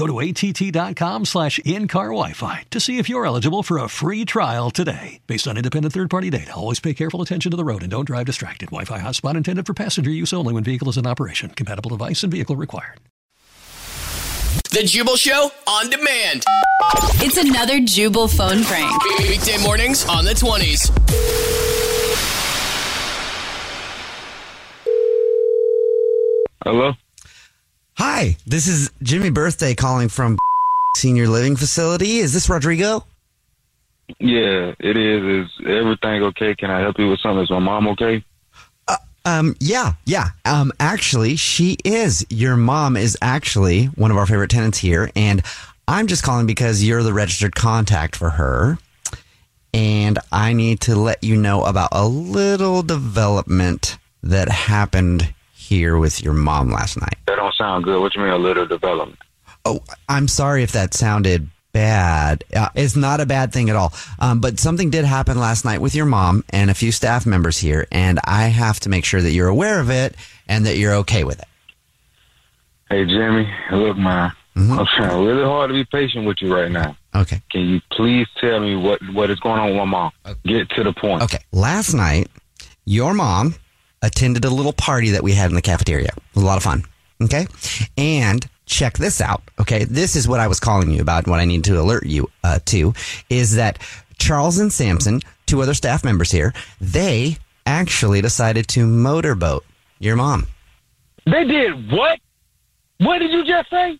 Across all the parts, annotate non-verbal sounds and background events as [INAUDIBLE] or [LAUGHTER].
Go to att.com slash in-car Wi-Fi to see if you're eligible for a free trial today. Based on independent third-party data, always pay careful attention to the road and don't drive distracted. Wi-Fi hotspot intended for passenger use only when vehicle is in operation. Compatible device and vehicle required. The Jubal Show on demand. It's another Jubal phone prank. Weekday mornings on the 20s. Hello? Hi, this is Jimmy Birthday calling from Senior Living Facility. Is this Rodrigo? Yeah, it is. Is everything okay? Can I help you with something? Is my mom okay? Um, yeah, yeah. Um, actually, she is. Your mom is actually one of our favorite tenants here, and I'm just calling because you're the registered contact for her. And I need to let you know about a little development that happened here with your mom last night. That don't sound good. What you mean a little development? Oh, I'm sorry if that sounded bad. Uh, it's not a bad thing at all. Um, but something did happen last night with your mom and a few staff members here, and I have to make sure that you're aware of it and that you're okay with it. Hey, Jimmy, look, man. Mm-hmm. I'm trying really hard to be patient with you right now. Okay. Can you please tell me what, what is going on with my mom? Get to the point. Okay. Last night, your mom attended a little party that we had in the cafeteria. It was a lot of fun. Okay. And check this out. Okay. This is what I was calling you about. What I need to alert you uh, to is that Charles and Samson, two other staff members here, they actually decided to motorboat your mom. They did what? What did you just say?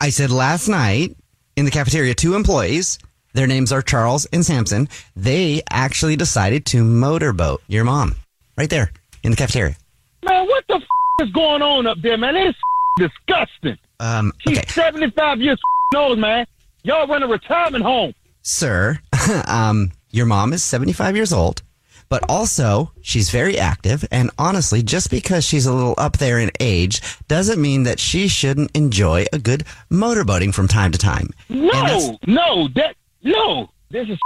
I said last night in the cafeteria, two employees, their names are Charles and Samson, they actually decided to motorboat your mom right there in the cafeteria. Man, what the f- is going on up there, man? It's f- [LAUGHS] disgusting. Um, She's 75 years f- [LAUGHS] old, man. Y'all run a retirement home. sir, [LAUGHS] um, your mom is 75 years old, but also she's very active. And honestly, just because she's a little up there in age doesn't mean that she shouldn't enjoy a good motorboating from time to time. No, no, that no. This is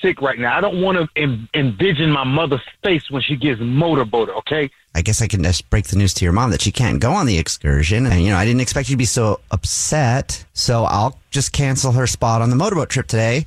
sick right now. I don't want to en- envision my mother's face when she gets motorboated. Okay, I guess I can just break the news to your mom that she can't go on the excursion. And, you know, I didn't expect you to be so upset. So I'll just cancel her spot on the motorboat trip today.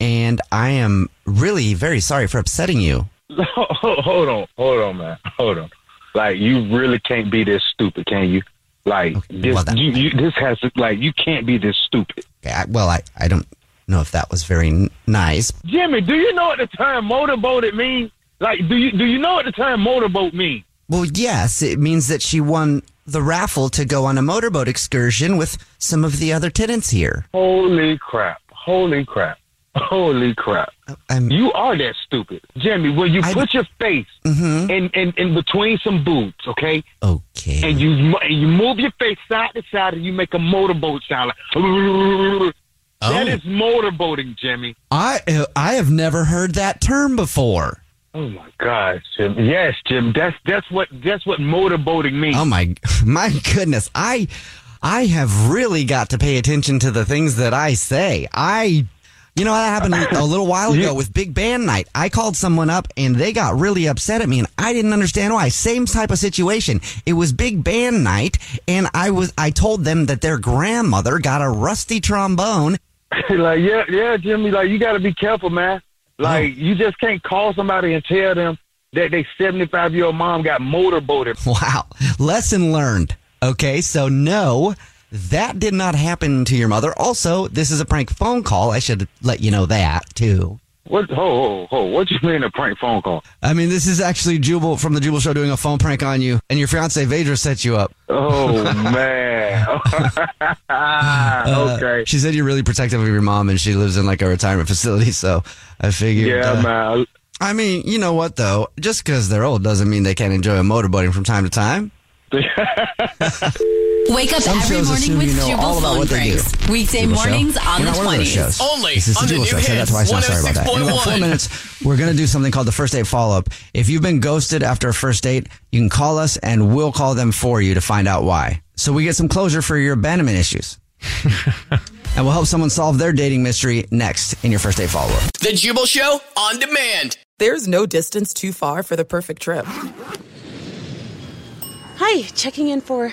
And I am really very sorry for upsetting you. [LAUGHS] hold on, hold on, man, hold on. Like you really can't be this stupid, can you? Like this, well, you, you, this has to, like you can't be this stupid. Okay, I, well, I, I don't know if that was very n- nice. Jimmy, do you know what the term motorboated means? Like, do you do you know what the term motorboat means? Well, yes, it means that she won the raffle to go on a motorboat excursion with some of the other tenants here. Holy crap! Holy crap! Holy crap! I'm, You are that stupid, Jimmy. When you I- put your face Mhm. in, in in between some boobs, okay, okay. and you and you move your face side to side, and you make a motorboat sound like. Is motorboating, Jimmy. I, I have never heard that term before. Oh my gosh, Jim. Yes, Jim. That's that's what that's what motorboating means. Oh my [LAUGHS] my goodness. I I have really got to pay attention to the things that I say. I You know, that happened a [LAUGHS] little while ago with Big Band Night. I called someone up and they got really upset at me and I didn't understand why. Same type of situation. It was Big Band Night and I was, I told them that their grandmother got a rusty trombone. [LAUGHS] like, yeah, yeah, Jimmy, like, you got to be careful, man. Like, oh. you just can't call somebody and tell them that they 75 year old mom got motorboated. [LAUGHS] Wow. Lesson learned. Okay. So no, that did not happen to your mother. Also, this is a prank phone call. I should let you know that too. What? Ho, ho, ho. What you mean a prank phone call? I mean, this is actually Jubal from the Jubal Show doing a phone prank on you, and your fiance Vedra set you up. Oh, man. [LAUGHS] [LAUGHS] Uh, okay. She said you're really protective of your mom, and she lives in like a retirement facility. So I figured. Yeah, uh, man. I mean, you know what though? Just because they're old doesn't mean they can't enjoy a motorboating from time to time. [LAUGHS] Wake up Some every shows morning with you know Jubal all about phone what they do. Weekday Jubal Show. mornings on You're the not one of those 20s. shows. Only This is the on the Jubal new Show. So that's why I sound sorry about that. In about four minutes, we're going to do something called the first date follow up. If you've been ghosted after a first date, you can call us and we'll call them for you to find out why. So we get some closure for your abandonment issues. [LAUGHS] and we'll help someone solve their dating mystery next in your first date follow up. The Jubal Show on demand. There's no distance too far for the perfect trip. Hi, checking in for.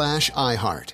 slash iHeart.